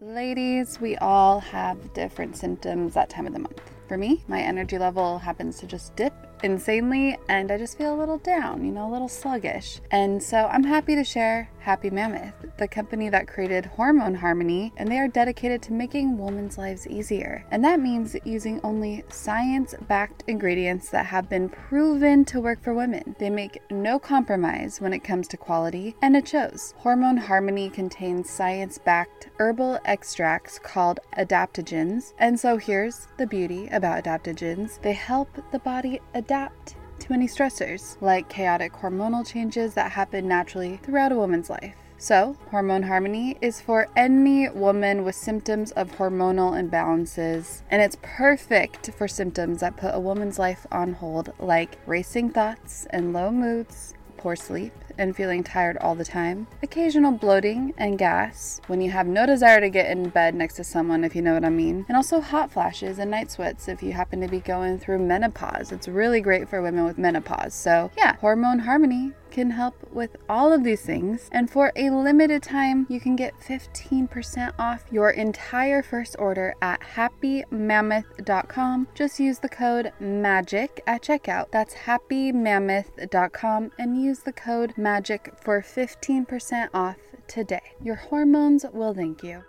Ladies, we all have different symptoms that time of the month. For me, my energy level happens to just dip insanely and I just feel a little down, you know, a little sluggish. And so I'm happy to share Happy Mammoth, the company that created Hormone Harmony, and they are dedicated to making women's lives easier. And that means using only science backed ingredients that have been proven to work for women. They make no compromise when it comes to quality, and it shows. Hormone Harmony contains science backed herbal extracts called adaptogens. And so here's the beauty about adaptogens they help the body adapt to any stressors, like chaotic hormonal changes that happen naturally throughout a woman's life. So, Hormone Harmony is for any woman with symptoms of hormonal imbalances, and it's perfect for symptoms that put a woman's life on hold, like racing thoughts and low moods, poor sleep, and feeling tired all the time, occasional bloating and gas when you have no desire to get in bed next to someone, if you know what I mean, and also hot flashes and night sweats if you happen to be going through menopause. It's really great for women with menopause. So, yeah, hormone harmony can help with all of these things. And for a limited time, you can get 15% off your entire first order at happymammoth.com. Just use the code MAGIC at checkout. That's happymammoth.com and use the code MAGIC for 15% off today. Your hormones will thank you.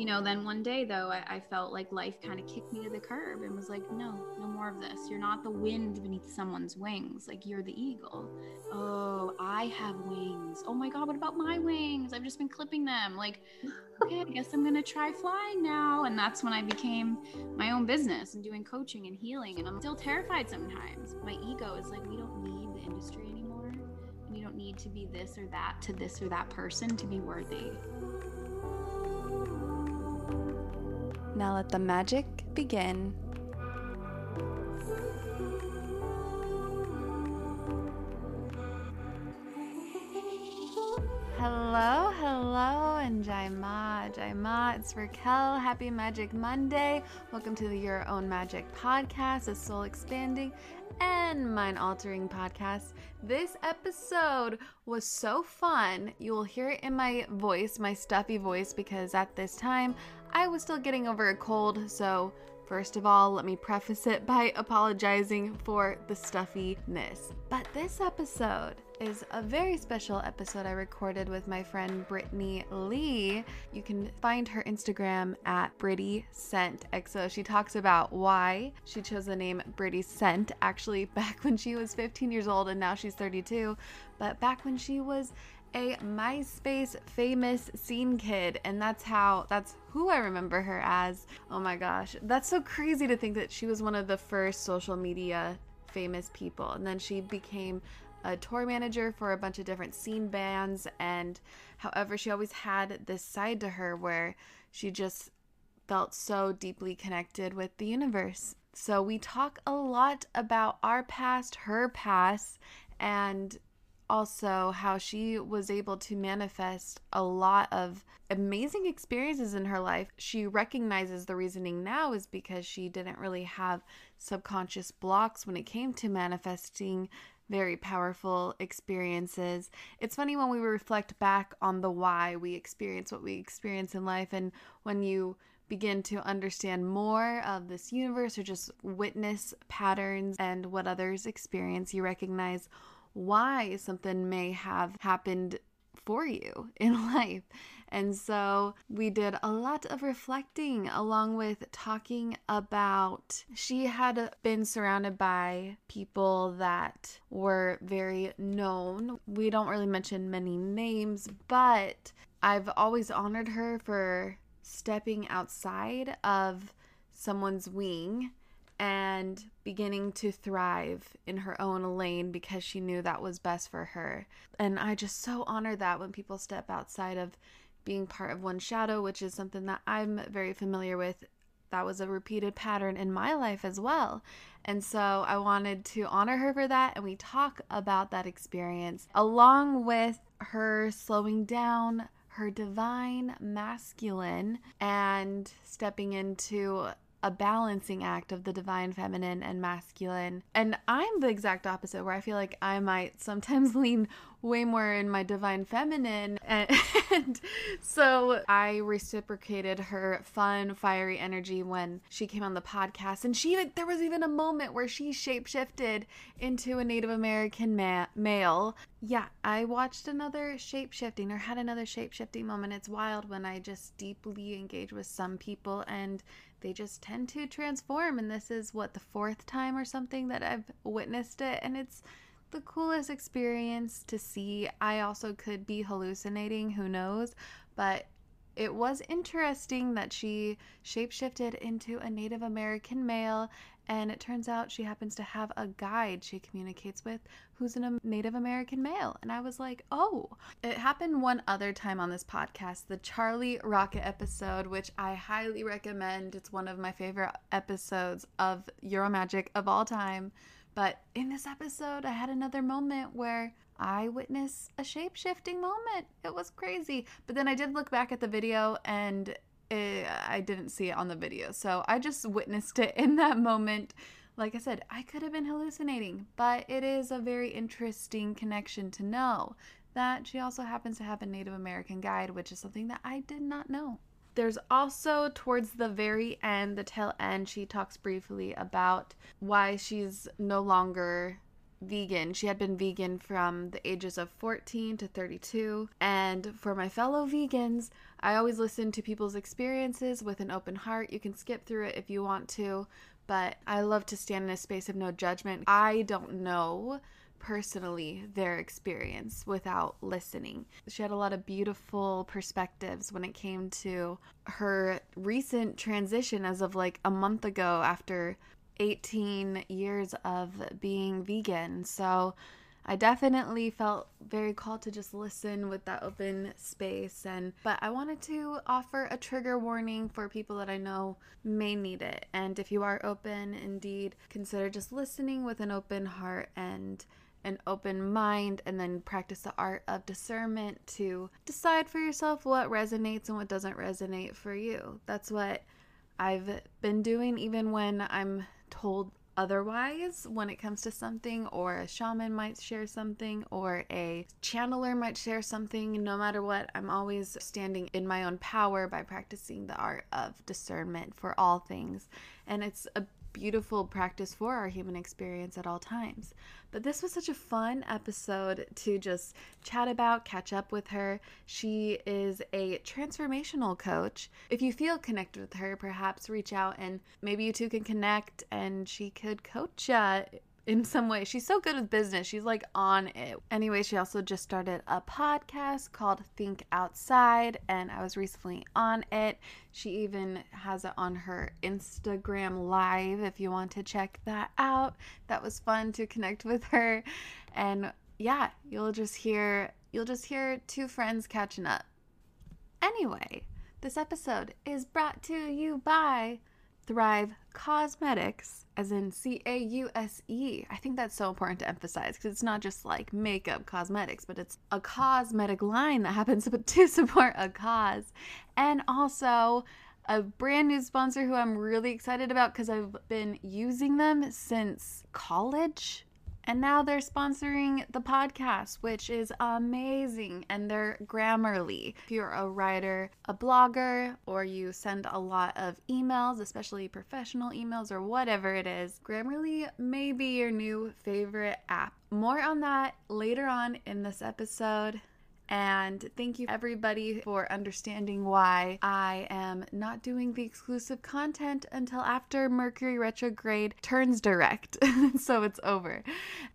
You know, then one day though, I, I felt like life kind of kicked me to the curb and was like, no, no more of this. You're not the wind beneath someone's wings. Like you're the eagle. Oh, I have wings. Oh my God, what about my wings? I've just been clipping them. Like, okay, I guess I'm going to try flying now. And that's when I became my own business and doing coaching and healing. And I'm still terrified sometimes. My ego is like, we don't need the industry anymore. And you don't need to be this or that to this or that person to be worthy. Now let the magic begin. Hello, hello, and Jai Ma, Jai Ma, it's Raquel. Happy Magic Monday. Welcome to the Your Own Magic podcast, a soul expanding and mind altering podcast. This episode was so fun. You will hear it in my voice, my stuffy voice, because at this time I was still getting over a cold, so First of all, let me preface it by apologizing for the stuffiness. But this episode is a very special episode I recorded with my friend Brittany Lee. You can find her Instagram at Britty Scent XO. She talks about why she chose the name Britty Scent actually back when she was 15 years old and now she's 32, but back when she was a MySpace famous scene kid, and that's how that's who I remember her as. Oh my gosh, that's so crazy to think that she was one of the first social media famous people, and then she became a tour manager for a bunch of different scene bands. And however, she always had this side to her where she just felt so deeply connected with the universe. So we talk a lot about our past, her past, and also how she was able to manifest a lot of amazing experiences in her life. She recognizes the reasoning now is because she didn't really have subconscious blocks when it came to manifesting very powerful experiences. It's funny when we reflect back on the why we experience what we experience in life and when you begin to understand more of this universe or just witness patterns and what others experience, you recognize why something may have happened for you in life. And so we did a lot of reflecting along with talking about she had been surrounded by people that were very known. We don't really mention many names, but I've always honored her for stepping outside of someone's wing and beginning to thrive in her own lane because she knew that was best for her. And I just so honor that when people step outside of being part of one shadow, which is something that I'm very familiar with. That was a repeated pattern in my life as well. And so I wanted to honor her for that. And we talk about that experience along with her slowing down, her divine masculine, and stepping into a balancing act of the divine feminine and masculine. And I'm the exact opposite, where I feel like I might sometimes lean way more in my divine feminine. And, and, so I reciprocated her fun, fiery energy when she came on the podcast. And she even, there was even a moment where she shapeshifted into a Native American ma- male. Yeah, I watched another shapeshifting or had another shapeshifting moment. It's wild when I just deeply engage with some people and they just tend to transform. And this is what the fourth time or something that I've witnessed it. And it's the coolest experience to see. I also could be hallucinating, who knows? But it was interesting that she shapeshifted into a Native American male, and it turns out she happens to have a guide she communicates with who's a Native American male. And I was like, oh, it happened one other time on this podcast, the Charlie Rocket episode, which I highly recommend. It's one of my favorite episodes of Your Own Magic of all time. But in this episode, I had another moment where I witnessed a shape shifting moment. It was crazy. But then I did look back at the video and it, I didn't see it on the video. So I just witnessed it in that moment. Like I said, I could have been hallucinating, but it is a very interesting connection to know that she also happens to have a Native American guide, which is something that I did not know. There's also towards the very end, the tail end, she talks briefly about why she's no longer vegan. She had been vegan from the ages of 14 to 32. And for my fellow vegans, I always listen to people's experiences with an open heart. You can skip through it if you want to, but I love to stand in a space of no judgment. I don't know personally their experience without listening. She had a lot of beautiful perspectives when it came to her recent transition as of like a month ago after 18 years of being vegan. So I definitely felt very called to just listen with that open space and but I wanted to offer a trigger warning for people that I know may need it. And if you are open, indeed, consider just listening with an open heart and an open mind and then practice the art of discernment to decide for yourself what resonates and what doesn't resonate for you. That's what I've been doing even when I'm told otherwise when it comes to something, or a shaman might share something, or a channeler might share something. No matter what, I'm always standing in my own power by practicing the art of discernment for all things. And it's a beautiful practice for our human experience at all times. But this was such a fun episode to just chat about, catch up with her. She is a transformational coach. If you feel connected with her, perhaps reach out and maybe you two can connect and she could coach you in some way. She's so good with business. She's like on it. Anyway, she also just started a podcast called Think Outside, and I was recently on it. She even has it on her Instagram live if you want to check that out. That was fun to connect with her. And yeah, you'll just hear you'll just hear two friends catching up. Anyway, this episode is brought to you by Thrive Causemetics, as in C A U S E. I think that's so important to emphasize because it's not just like makeup cosmetics, but it's a cosmetic line that happens to support a cause. And also, a brand new sponsor who I'm really excited about because I've been using them since college. And now they're sponsoring the podcast, which is amazing. And they're Grammarly. If you're a writer, a blogger, or you send a lot of emails, especially professional emails or whatever it is, Grammarly may be your new favorite app. More on that later on in this episode. And thank you, everybody, for understanding why I am not doing the exclusive content until after Mercury retrograde turns direct. so it's over.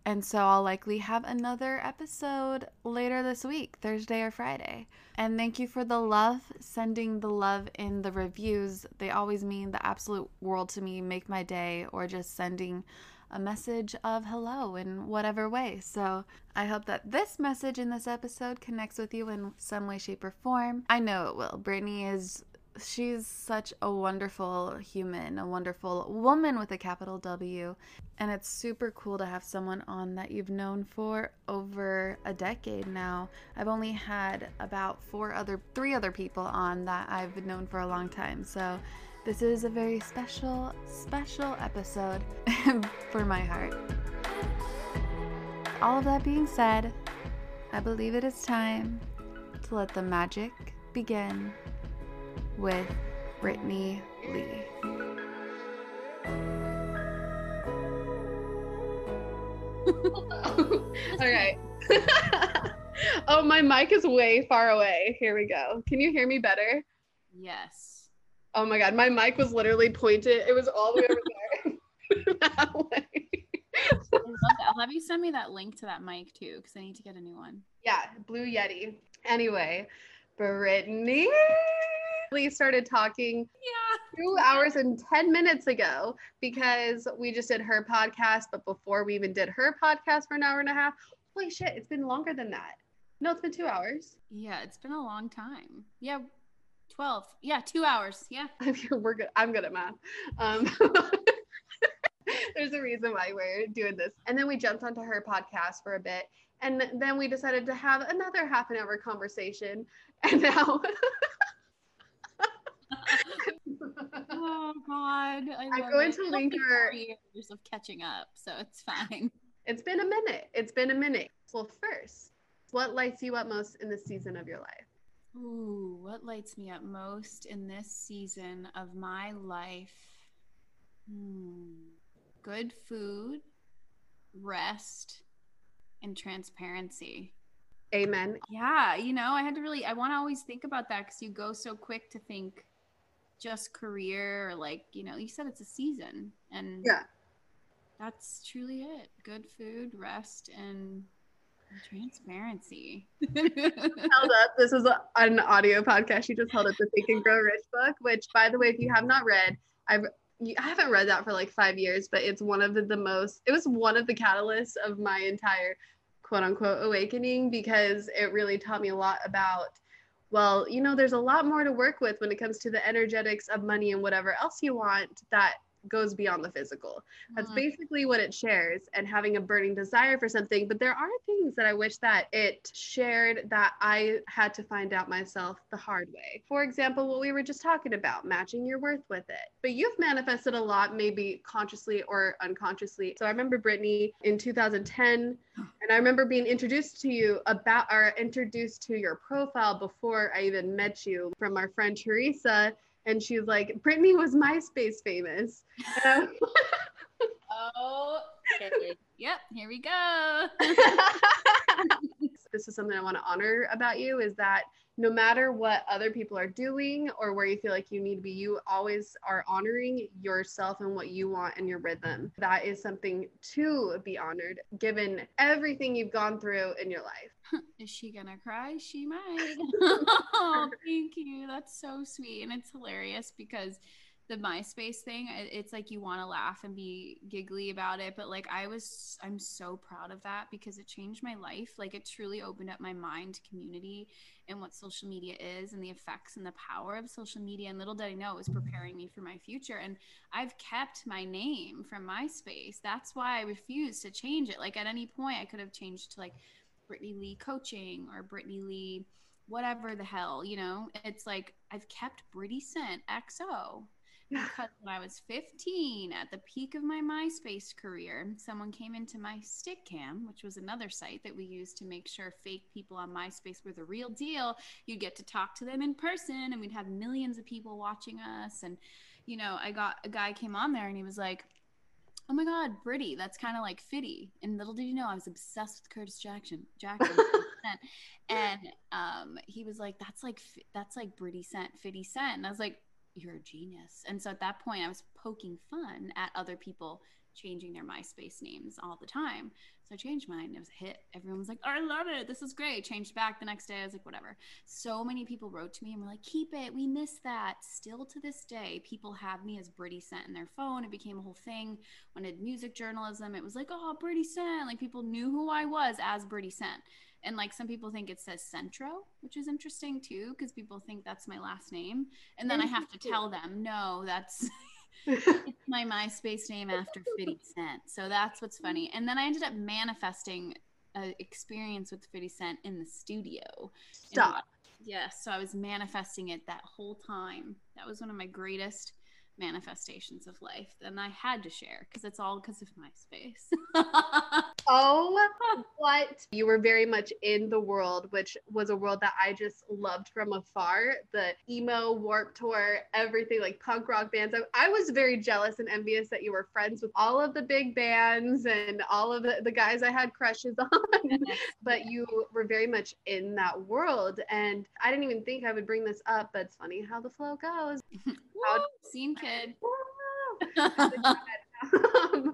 And so I'll likely have another episode later this week, Thursday or Friday. And thank you for the love, sending the love in the reviews. They always mean the absolute world to me, make my day, or just sending a message of hello in whatever way. So I hope that this message in this episode connects with you in some way, shape, or form. I know it will. Brittany is. She's such a wonderful human, a wonderful woman with a capital W. And it's super cool to have someone on that you've known for over a decade now. I've only had about four other, three other people on that I've known for a long time. So this is a very special, special episode for my heart. All of that being said, I believe it is time to let the magic begin with Brittany Lee. okay. oh, my mic is way far away. Here we go. Can you hear me better? Yes. Oh my god, my mic was literally pointed. It was all the way over there. that way. I'll have you send me that link to that mic too, because I need to get a new one. Yeah, Blue Yeti. Anyway, Brittany we started talking yeah. two hours and 10 minutes ago because we just did her podcast. But before we even did her podcast for an hour and a half, holy shit, it's been longer than that. No, it's been two hours. Yeah, it's been a long time. Yeah, 12. Yeah, two hours. Yeah. We're good. I'm good at math. Um, there's a reason why we're doing this. And then we jumped onto her podcast for a bit. And then we decided to have another half an hour conversation. And now. oh God! I am going to link her years of catching up, so it's fine. It's been a minute. It's been a minute. Well, first, what lights you up most in the season of your life? Ooh, what lights me up most in this season of my life? Hmm. Good food, rest, and transparency. Amen. Yeah, you know, I had to really, I want to always think about that because you go so quick to think just career or like, you know, you said it's a season. And yeah, that's truly it. Good food, rest, and Transparency. held up. This is a, an audio podcast. She just held up the Think and Grow Rich book, which, by the way, if you have not read, I've I haven't read that for like five years, but it's one of the, the most. It was one of the catalysts of my entire quote unquote awakening because it really taught me a lot about. Well, you know, there's a lot more to work with when it comes to the energetics of money and whatever else you want that goes beyond the physical. That's Mhm. basically what it shares and having a burning desire for something. But there are things that I wish that it shared that I had to find out myself the hard way. For example, what we were just talking about, matching your worth with it. But you've manifested a lot, maybe consciously or unconsciously. So I remember Brittany in 2010, and I remember being introduced to you about or introduced to your profile before I even met you from our friend Teresa. And she's like, Brittany was MySpace famous. Oh, yep. Here we go. This is something I want to honor about you is that no matter what other people are doing or where you feel like you need to be, you always are honoring yourself and what you want and your rhythm. That is something to be honored given everything you've gone through in your life. Is she gonna cry? She might. oh, thank you. That's so sweet, and it's hilarious because the MySpace thing. It's like you want to laugh and be giggly about it, but like I was, I'm so proud of that because it changed my life. Like it truly opened up my mind to community and what social media is and the effects and the power of social media. And little did I know it was preparing me for my future. And I've kept my name from MySpace. That's why I refused to change it. Like at any point, I could have changed to like Brittany Lee coaching or Brittany Lee whatever the hell, you know. It's like I've kept Britty Scent XO because when I was 15 at the peak of my MySpace career, someone came into my Stickam, which was another site that we used to make sure fake people on MySpace were the real deal. You'd get to talk to them in person and we'd have millions of people watching us and you know, I got a guy came on there and he was like oh my god, Britty, that's kind of like Fitty. And little did you know, I was obsessed with Curtis Jackson. Jackson, and um, he was like, that's like that's like Britty scent, Fitty scent. And I was like, you're a genius. And so at that point, I was poking fun at other people changing their MySpace names all the time. So I changed mine. It was a hit. Everyone was like, oh, I love it. This is great. Changed back the next day. I was like, whatever. So many people wrote to me and were like, keep it. We miss that. Still to this day, people have me as Britty Scent in their phone. It became a whole thing. When I did music journalism, it was like, oh, Britty Scent. Like people knew who I was as Britty Scent. And like some people think it says Centro, which is interesting too, because people think that's my last name. And then I have to tell them, no, that's it's my MySpace name after 50 Cent. So that's what's funny. And then I ended up manifesting an experience with 50 Cent in the studio. Stop. Yes. so I was manifesting it that whole time. That was one of my greatest manifestations of life. And I had to share because it's all because of MySpace. Oh, what? You were very much in the world, which was a world that I just loved from afar. The emo, Warped Tour, everything like punk rock bands. I, I was very jealous and envious that you were friends with all of the big bands and all of the, the guys I had crushes on. but you were very much in that world. And I didn't even think I would bring this up, but it's funny how the flow goes. Woo, Scene kid. um,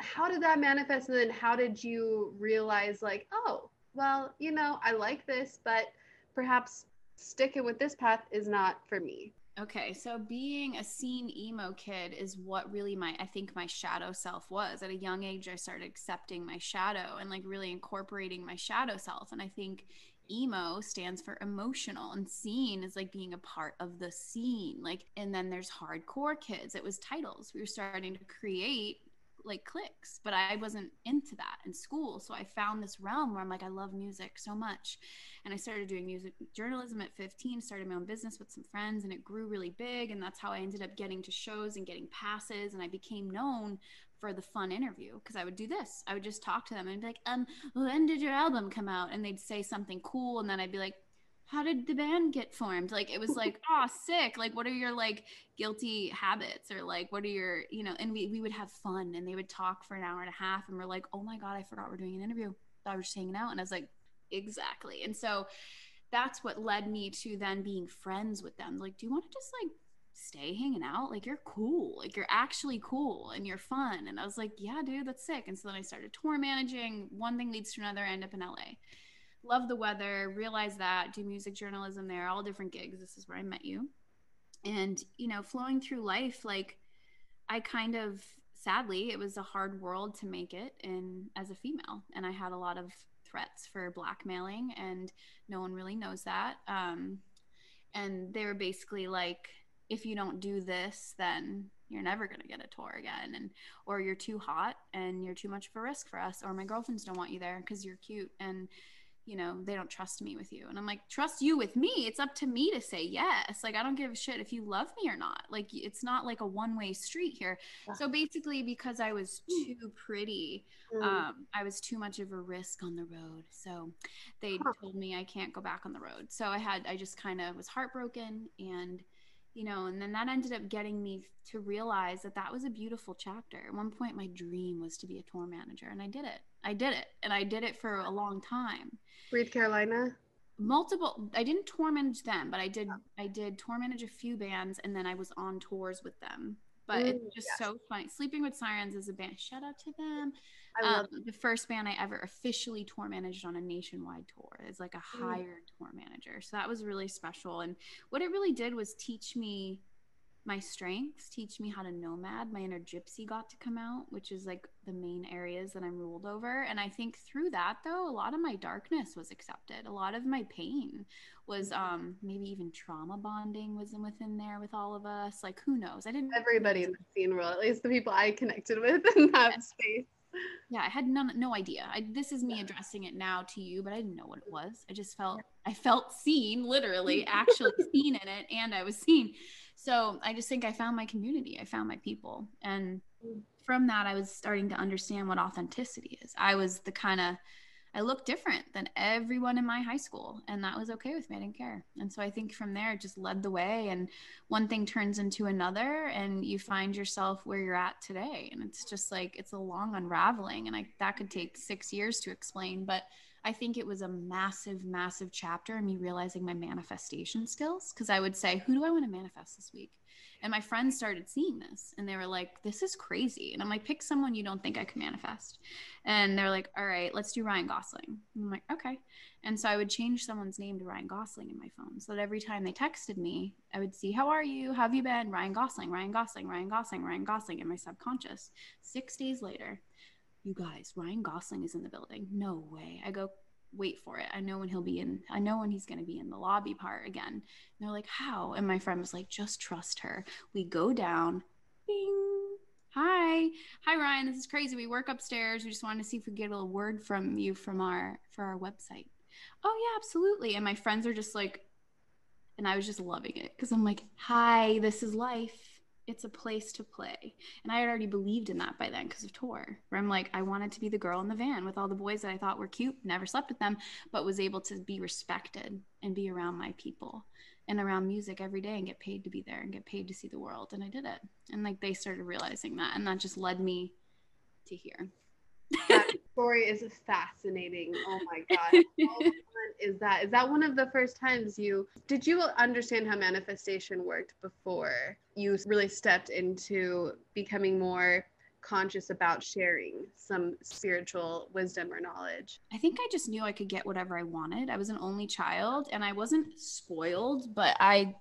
how did that manifest and then how did you realize like oh well you know i like this but perhaps sticking with this path is not for me Okay, so being a scene emo kid is what really my I think my shadow self was. At a young age I started accepting my shadow and like really incorporating my shadow self and I think emo stands for emotional and scene is like being a part of the scene. Like and then there's hardcore kids. It was titles. We were starting to create like clicks, but I wasn't into that in school. So I found this realm where I'm like I love music so much and I started doing music journalism at 15, started my own business with some friends, and it grew really big. And that's how I ended up getting to shows and getting passes. And I became known for the fun interview because I would do this. I would just talk to them and be like, um, when did your album come out? And they'd say something cool. And then I'd be like, how did the band get formed? Like, it was like, oh, sick. Like, what are your like guilty habits or like, what are your, you know, and we, we would have fun and they would talk for an hour and a half. And we're like, oh my God, I forgot we're doing an interview. I was just hanging out. And I was like, exactly and so that's what led me to then being friends with them like do you want to just like stay hanging out? Like you're cool. Like you're actually cool and you're fun. And i was like yeah dude that's sick. And so then i started tour managing one thing leads to another end up in la love the weather realize that do music journalism there all different gigs this is where i met you. And you know flowing through life like i kind of sadly it was a hard world to make it in as a female. And i had a lot of threats for blackmailing and no one really knows that. Um, and they were basically like if you don't do this, then you're never going to get a tour again and or you're too hot and you're too much of a risk for us or my girlfriends don't want you there because you're cute and you know they don't trust me with you. And i'm like trust you with me? It's up to me to say yes. Like i don't give a shit if you love me or not. Like it's not like a one-way street here. So basically because i was too pretty mm. um, i was too much of a risk on the road. So they told me i can't go back on the road. So i had i just kind of was heartbroken and you know, and then that ended up getting me to realize that that was a beautiful chapter. At one point, my dream was to be a tour manager, and I did it. I did it, and I did it for a long time. Breathe Carolina. Multiple. I didn't tour manage them, but I did. I did tour manage a few bands, and then I was on tours with them. But mm, it's just yes. so funny. Sleeping with Sirens is a band. Shout out to them. Um, the first band I ever officially tour managed on a nationwide tour as like a hired mm. tour manager. So that was really special. And what it really did was teach me my strengths, teach me how to nomad. My inner gypsy got to come out, which is like the main areas that I'm ruled over. And I think through that though, a lot of my darkness was accepted. A lot of my pain was mm. um maybe even trauma bonding was within there with all of us. Like who knows? I didn't everybody in the scene world, at least the people I connected with in that yeah. space yeah i had none, no idea. I, this is me addressing it now to you but i didn't know what it was. I just felt i felt seen literally actually seen in it and i was seen. So i just think i found my community. I found my people. And mm. from that i was starting to understand what authenticity is. I was the kind of I looked different than everyone in my high school, and that was okay with me. I didn't care. And so I think from there, it just led the way, and one thing turns into another, and you find yourself where you're at today. And it's just like it's a long unraveling, and I, that could take six years to explain, but I think it was a massive, massive chapter in me realizing my manifestation skills. Because I would say, Who do I want to manifest this week? And my friends started seeing this and they were like, this is crazy. And I'm like, pick someone you don't think I could manifest. And they're like, all right, let's do Ryan Gosling. And I'm like, okay. And so I would change someone's name to Ryan Gosling in my phone so that every time they texted me, I would see, how are you? How have you been? Ryan Gosling, Ryan Gosling, Ryan Gosling, Ryan Gosling in my subconscious. Six days later, you guys, Ryan Gosling is in the building. No way. I go, wait for it. I know when he'll be in, I know when he's going to be in the lobby part again. And they're like, how? And my friend was like, just trust her. We go down, bing. Hi. Hi, Ryan. This is crazy. We work upstairs. We just wanted to see if we get a little word from you from our, for our website. Oh yeah, absolutely. And my friends are just like, and I was just loving it because I'm like, hi, this is life it's a place to play. And I had already believed in that by then because of tour, where I'm like, I wanted to be the girl in the van with all the boys that I thought were cute, never slept with them, but was able to be respected and be around my people and around music every day and get paid to be there and get paid to see the world. And I did it. And like they started realizing that. And that just led me to here. Story is fascinating. Oh my God. is that? Is that one of the first times you did you understand how manifestation worked before you really stepped into becoming more conscious about sharing some spiritual wisdom or knowledge? I think I just knew I could get whatever I wanted. I was an only child and I wasn't spoiled, but I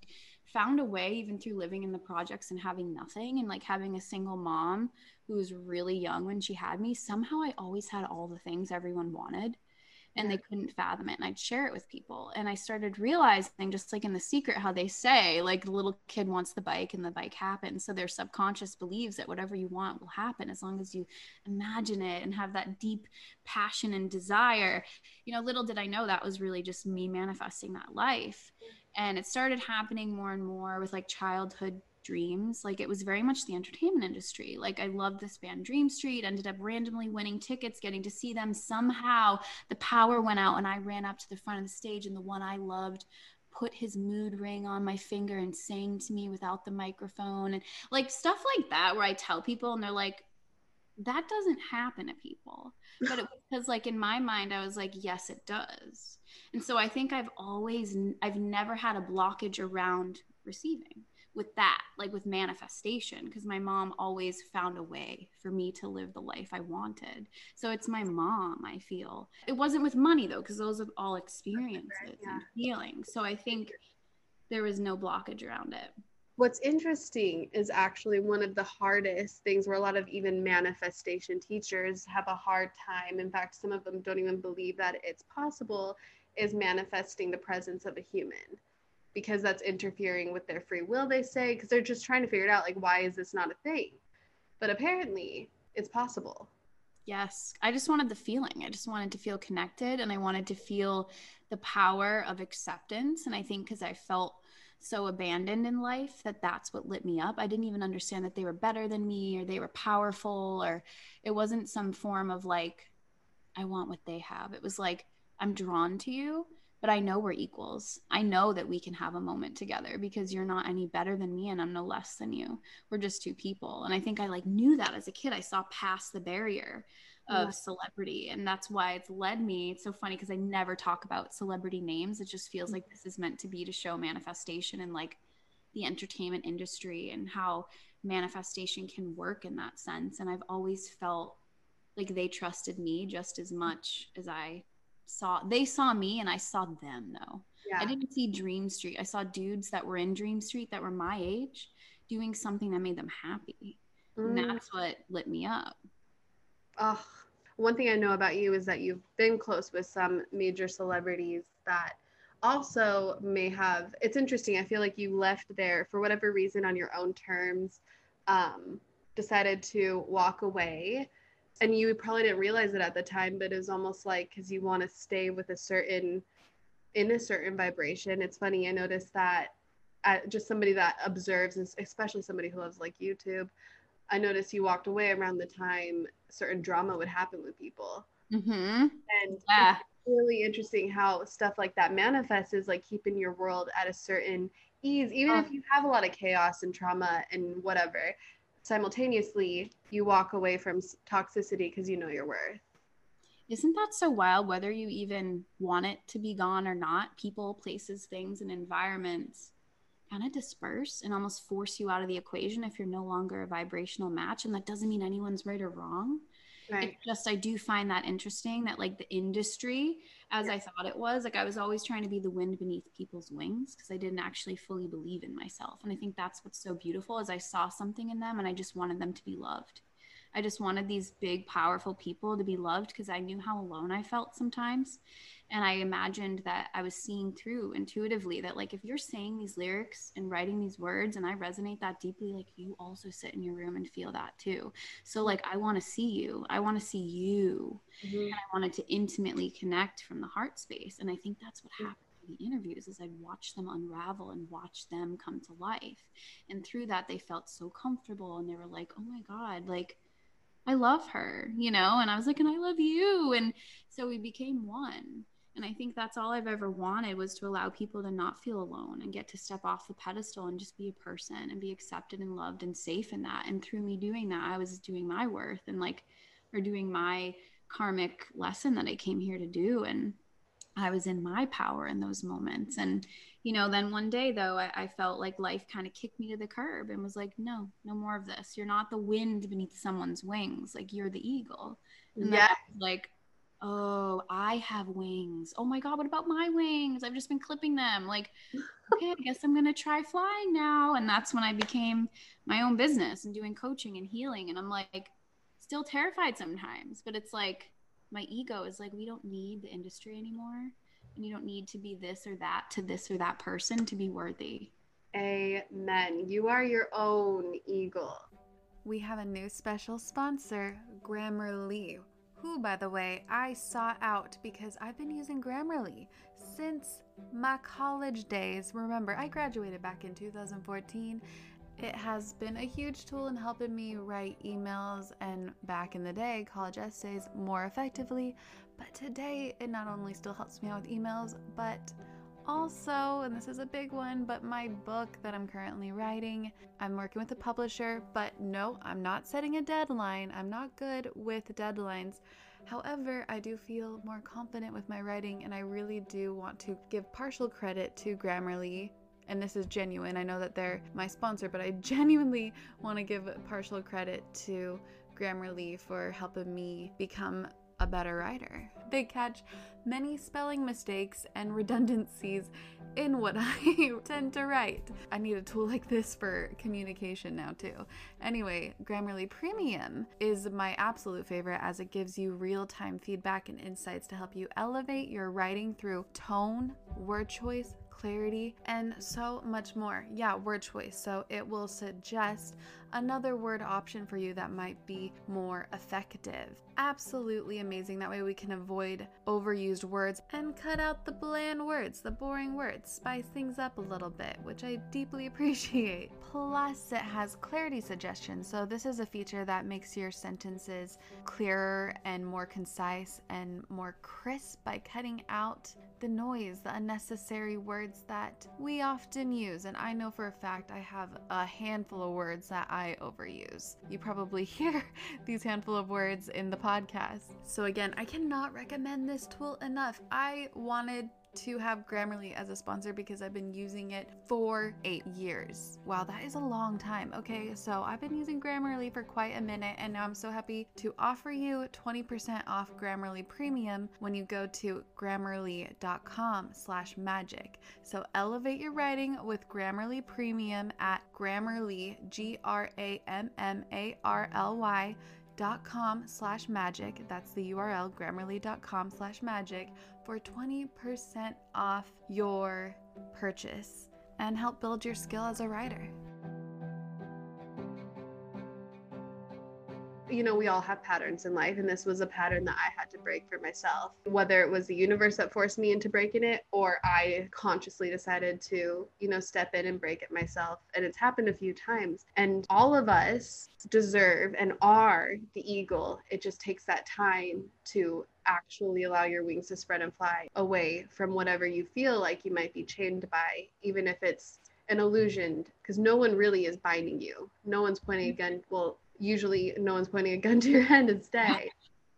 found a way even through living in the projects and having nothing and like having a single mom who was really young when she had me somehow i always had all the things everyone wanted and they couldn't fathom it and i'd share it with people. And i started realizing just like in the secret how they say like the little kid wants the bike and the bike happens. So their subconscious believes that whatever you want will happen as long as you imagine it and have that deep passion and desire. You know little did i know that was really just me manifesting that life. Mm. And it started happening more and more with like childhood dreams. Like it was very much the entertainment industry. Like I loved this band Dream Street, ended up randomly winning tickets, getting to see them. Somehow the power went out and I ran up to the front of the stage and the one I loved put his mood ring on my finger and sang to me without the microphone and like stuff like that where I tell people and they're like that doesn't happen to people. But it was like in my mind I was like yes it does. And so I think I've always I've never had a blockage around receiving with that, like with manifestation, because my mom always found a way for me to live the life I wanted. So it's my mom, I feel. It wasn't with money though, because those are all experiences right, yeah. and feelings. So I think there was no blockage around it. What's interesting is actually one of the hardest things where a lot of even manifestation teachers have a hard time. In fact, some of them don't even believe that it's possible, is manifesting the presence of a human because that's interfering with their free will, they say, because they're just trying to figure it out like, why is this not a thing? But apparently, it's possible. Yes. I just wanted the feeling. I just wanted to feel connected and I wanted to feel the power of acceptance. And I think because I felt so abandoned in life that that's what lit me up. I didn't even understand that they were better than me or they were powerful or it wasn't some form of like, I want what they have. It was like, I'm drawn to you but I know we're equals. I know that we can have a moment together because you're not any better than me and I'm no less than you. We're just two people. And I think I like knew that as a kid. I saw past the barrier of yeah. celebrity and that's why it's led me. It's so funny because I never talk about celebrity names. It just feels mm. like this is meant to be to show manifestation and like the entertainment industry and how manifestation can work in that sense. And I've always felt like they trusted me just as mm. much as I saw they saw me and I saw them though. Yeah. I didn't see Dream Street. I saw dudes that were in Dream Street that were my age doing something that made them happy. Mm. And that's what lit me up. Oh, one thing I know about you is that you've been close with some major celebrities that also may have it's interesting. I feel like you left there for whatever reason on your own terms, um, decided to walk away and you probably didn't realize it at the time but it was almost like because you want to stay with a certain in a certain vibration it's funny i noticed that at just somebody that observes especially somebody who loves like youtube i noticed you walked away around the time certain drama would happen with people mm-hmm. and yeah. really interesting how stuff like that manifests is like keeping your world at a certain ease even oh. if you have a lot of chaos and trauma and whatever simultaneously you walk away from toxicity because you know your worth. Isn't that so wild whether you even want it to be gone or not? People places things and environments kind of disperse and almost force you out of the equation if you're no longer a vibrational match and that doesn't mean anyone's right or wrong Right. It's just I do find that interesting that like the industry, as I thought it was, like I was always trying to be the wind beneath people's wings because I didn't actually fully believe in myself. And I think that's what's so beautiful is I saw something in them and I just wanted them to be loved. I just wanted these big, powerful people to be loved because I knew how alone I felt sometimes and i imagined that i was seeing through intuitively that like if you're saying these lyrics and writing these words and i resonate that deeply like you also sit in your room and feel that too so like i want to see you i want to see you mm-hmm. and i wanted to intimately connect from the heart space and i think that's what happened in the interviews is I'd watch them unravel and watch them come to life. And through that they felt so comfortable and they were like, "Oh my god, like I love her," you know? And I was like, "And I love you." And so we became one. And I think that's all I've ever wanted was to allow people to not feel alone and get to step off the pedestal and just be a person and be accepted and loved and safe in that. And through me doing that, I was doing my worth and like, or doing my karmic lesson that I came here to do. And I was in my power in those moments. And, you know, then one day though, I, I felt like life kind of kicked me to the curb and was like, no, no more of this. You're not the wind beneath someone's wings. Like you're the eagle. And yeah. like, oh, I have wings. Oh my God, what about my wings? I've just been clipping them. Like, okay, I guess I'm going to try flying now. And that's when I became my own business and doing coaching and healing. And I'm like, still terrified sometimes, but it's like my ego is like, we don't need the industry anymore. And you don't need to be this or that to this or that person to be worthy. Amen. You are your own eagle. We have a new special sponsor, Grammarly who, by the way, I sought out because I've been using Grammarly since my college days. Remember, I graduated back in 2014. It has been a huge tool in helping me write emails and back in the day, college essays more effectively. But today, it not only still helps me out with emails, but also, and this is a big one, but my book that I'm currently writing, I'm working with a publisher, but no, I'm not setting a deadline. I'm not good with deadlines. However, I do feel more confident with my writing, and I really do want to give partial credit to Grammarly. And this is genuine. I know that they're my sponsor, but I genuinely want to give partial credit to Grammarly for helping me become a better writer. They catch many spelling mistakes and redundancies in what I tend to write. I need a tool like this for communication now, too. Anyway, Grammarly Premium is my absolute favorite as it gives you real time feedback and insights to help you elevate your writing through tone, word choice, clarity, and so much more. Yeah, word choice. So it will suggest another word option for you that might be more effective. Absolutely amazing. That way we can avoid overused words and cut out the bland words, the boring words, spice things up a little bit, which I deeply appreciate. Plus, it has clarity suggestions. So, this is a feature that makes your sentences clearer and more concise and more crisp by cutting out the noise, the unnecessary words that we often use. And I know for a fact I have a handful of words that I overuse. You probably hear these handful of words in the podcast. So, again, I cannot recommend this tool enough. I wanted to have Grammarly as a sponsor because I've been using it for eight years. Wow, that is a long time. Okay, so I've been using Grammarly for quite a minute, and now I'm so happy to offer you 20% off Grammarly Premium when you go to grammarly.com/slash magic. So elevate your writing with Grammarly Premium at Grammarly G R A M M A R L Y grammarly.com slash magic. That's the URL, grammarly.com slash magic for 20% off your purchase and help build your skill as a writer. you know, we all have patterns in life, and this was a pattern that I had to break for myself. Whether it was the universe that forced me into breaking it, or I consciously decided to, you know, step in and break it myself. And it's happened a few times. And all of us deserve and are the eagle. It just takes that time to actually allow your wings to spread and fly away from whatever you feel like you might be chained by, even if it's an illusion, because no one really is binding you. No one's pointing a gun. Well, usually no one's pointing a gun to your head and stay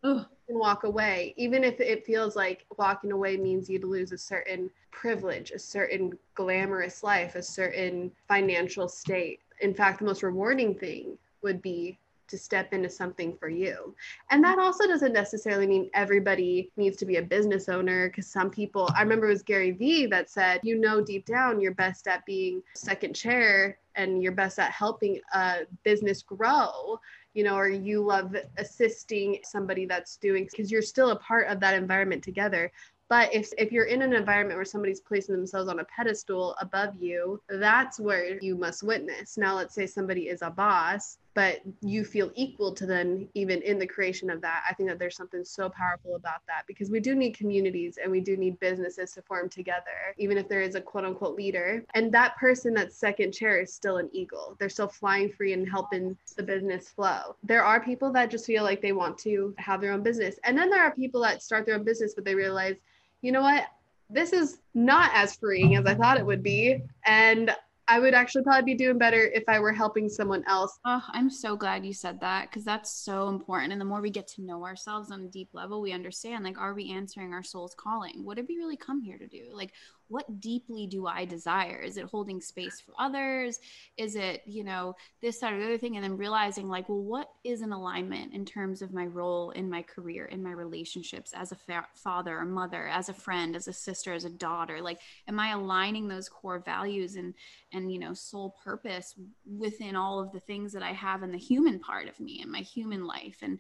and walk away even if it feels like walking away means you'd lose a certain privilege a certain glamorous life a certain financial state in fact the most rewarding thing would be to step into something for you. And that also doesn't necessarily mean everybody needs to be a business owner because some people, I remember it was Gary Vee that said, you know, deep down, you're best at being second chair and you're best at helping a business grow you know, or you love assisting somebody that's doing because you're still a part of that environment together. But if, if you're in an environment where somebody's placing themselves on a pedestal above you, that's where you must witness. Now, let's say somebody is a boss, but you mm-hmm. feel equal to them even in the creation of that. I think that there's something so powerful about that because we do need communities and we do need businesses to form together, even if there is a quote unquote leader. And that person that's second chair is still an eagle. They're still flying free and helping the business flow. There are people that just feel like they want to have their own business. And then there are people that start their own business, but they realize you know what? This is not as freeing as I thought it would be. And I would actually probably be doing better if I were helping someone else. Oh, I'm so glad you said that because that's so important. And the more we get to know ourselves on a deep level, we understand like, are we answering our soul's calling? What did we really come here to do? Like, what deeply do I desire? Is it holding space for others? Is it, you know, this, that, or the other thing? And then realizing, like, well, what is an alignment in terms of my role in my career, in my relationships as a fa- father or mother, as a friend, as a sister, as a daughter? Like, am I aligning those core values and, and, you know, soul purpose within all of the things that I have in the human part of me and my human life? And,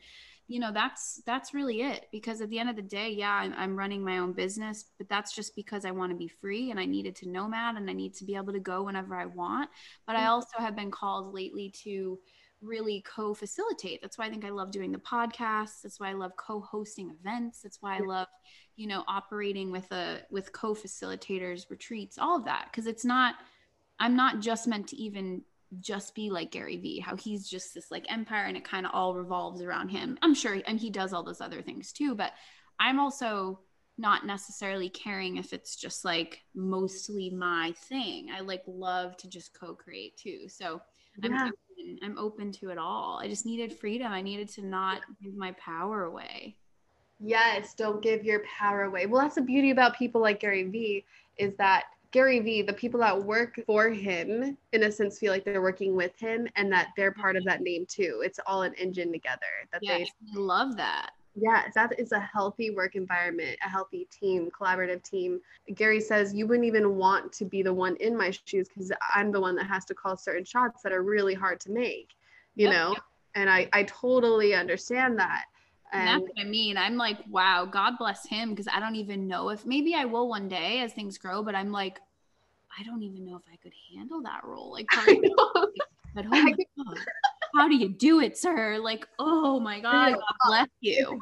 you know that's that's really it because at the end of the day yeah I'm, I'm, running my own business but that's just because i want to be free and i needed to nomad and i need to be able to go whenever i want. But i mm. also have been called lately to really co-facilitate. That's why i think i love doing the podcast that's why i love co-hosting events. That's why i love you know operating with a with co-facilitators retreats all of that because it's not i'm not just meant to even just be like Gary Vee, how he's just this like empire and it kind of all revolves around him. I'm sure, and he does all those other things too, but I'm also not necessarily caring if it's just like mostly my thing. I like love to just co-create too. So yeah. I'm open, I'm open to it all. I just needed freedom. I needed to not give my power away. Yes, don't give your power away. Well, that's the beauty about people like Gary Vee is that Gary Vee, the people that work for him, in a sense, feel like they're working with him and that they're part of that name too. It's all an engine together. That yes, they love that. Yeah, that is a healthy work environment, a healthy team, collaborative team. Gary says you wouldn't even want to be the one in my shoes because I'm the one that has to call certain shots that are really hard to make, you yep, know? Yep. And I, I totally understand that. And, that's what I mean. I'm like, wow, God bless him because I don't even know if maybe I will one day as things grow, but I'm like, I don't even know if I could handle that role. Like, but oh my God, how do you do it, sir? Like, oh my God, God bless you.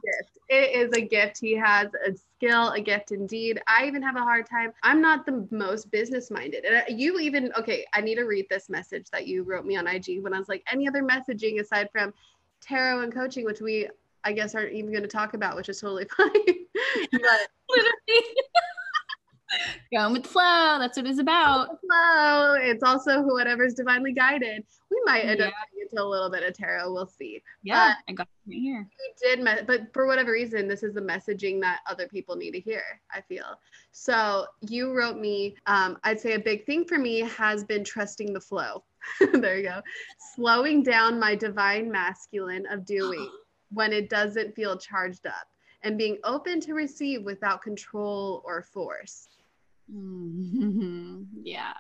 It is a gift. He has a skill, a gift indeed. I even have a hard time. I'm not the most business minded. And uh, you even, okay, I need to read this message that you wrote me on IG when I was like, any other messaging aside from tarot and coaching, which we, I guess, aren't even going to talk about, which is totally fine. but Going with the flow. That's what it's about. Flow. It's also whatever's divinely guided. We might end yeah. up into a little bit of tarot. We'll see. Yeah, but I got it right here. You did, me- but for whatever reason, this is the messaging that other people need to hear. I feel so. You wrote me. Um, I'd say a big thing for me has been trusting the flow. there you go. Slowing down my divine masculine of doing when it doesn't feel charged up and being open to receive without control or force. Mm-hmm. Yeah.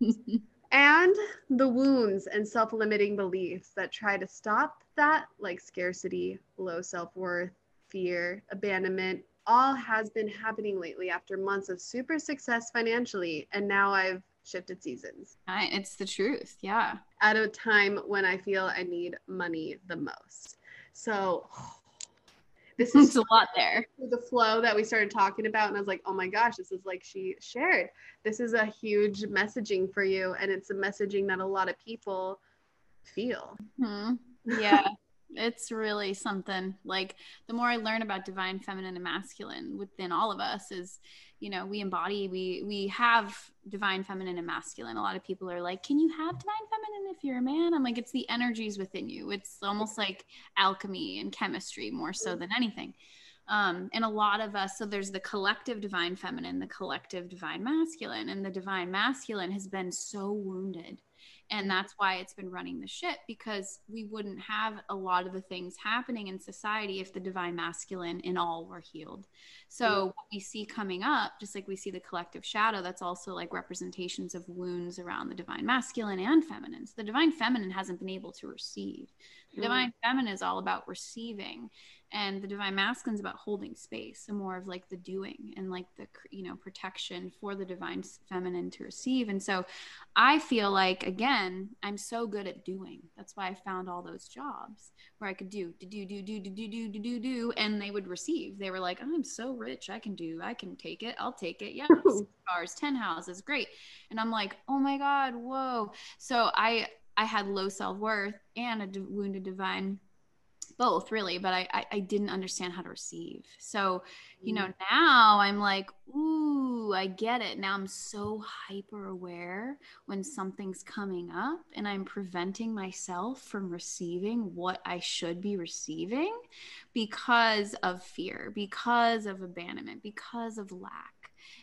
and the wounds and self limiting beliefs that try to stop that, like scarcity, low self worth, fear, abandonment, all has been happening lately after months of super success financially. And now I've shifted seasons. It's the truth. Yeah. At a time when I feel I need money the most. So, this is a lot there. The flow that we started talking about, and I was like, oh my gosh, this is like she shared. This is a huge messaging for you, and it's a messaging that a lot of people feel. Mm-hmm. Yeah. it's really something like the more i learn about divine feminine and masculine within all of us is you know we embody we we have divine feminine and masculine a lot of people are like can you have divine feminine if you're a man i'm like it's the energies within you. It's almost like alchemy and chemistry more so than anything. Um, and a lot of us so there's the collective divine feminine the collective divine masculine and the divine masculine has been so wounded and that's why it's been running the ship because we wouldn't have a lot of the things happening in society if the divine masculine in all were healed so yeah. what we see coming up just like we see the collective shadow that's also like representations of wounds around the divine masculine and feminine so the divine feminine hasn't been able to receive mm. divine feminine is all about receiving and the divine masculine is about holding space and more of like the doing and like the you know protection for the divine feminine to receive and so i feel like again i'm so good at doing that's why i found all those jobs where i could do do do do do do do do do do do and they would receive they were like i'm so rich i can do i can take it i'll take it yeah cars 10 houses great and i'm like oh my god whoa so i i had low self-worth and a wounded divine both really but I, I, I didn't understand how to receive. So you know mm. now i'm like ooh i get it. Now i'm so hyper aware when something's coming up and i'm preventing myself from receiving what i should be receiving because of fear because of abandonment because of lack.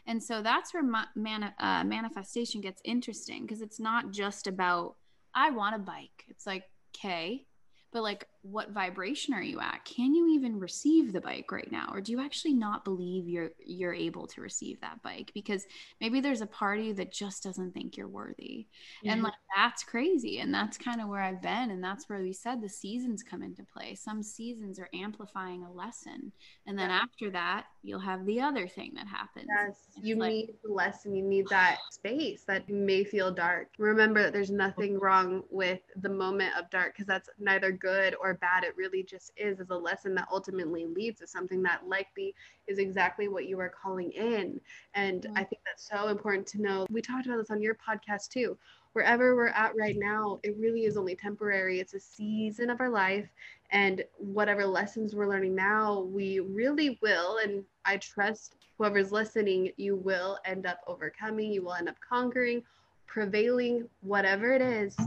And so that's where ma- mani- uh, manifestation gets interesting because it's not just about i want a bike. It's like okay. But like what vibration are you at? Can you even receive the bike right now? Or do you actually not believe you're you're able to receive that bike? Because maybe there's a party that just doesn't think you're worthy. And mm-hmm. like that's crazy. And that's kind of where i've been. And that's where we said the seasons come into play. Some seasons are amplifying a lesson. And then yeah. after that you'll have the other thing that happens. Yes. you like, need the lesson. You need that space that may feel dark. Remember that there's nothing wrong with the moment of dark because that's neither good or or bad it really just is is a lesson that ultimately leads to something that likely is exactly what you are calling in. And mm-hmm. i think that's so important to know. We talked about this on your podcast too. Wherever we're at right now it really is only temporary. It's a season of our life. And whatever lessons we're learning now we really will and i trust whoever's listening you will end up overcoming you will end up conquering prevailing whatever it is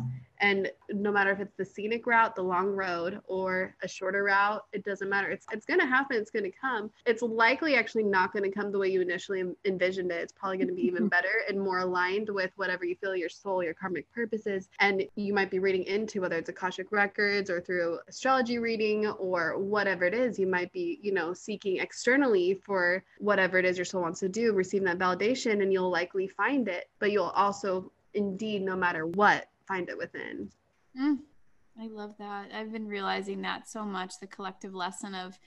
and no matter if it's the scenic route the long road or a shorter route it doesn't matter. It's it's going to happen. It's going to come. It's likely actually not going to come the way you initially envisioned it. It's probably going to be even better and more aligned with whatever you feel your soul your karmic purposes and you might be reading into whether it's akashic records or through astrology reading or whatever it is you might be you know seeking externally for whatever it is your soul wants to do receiving that validation and you'll likely find it. But you'll also indeed no matter what find it within. Mm, I love that. I've been realizing that so much the collective lesson of,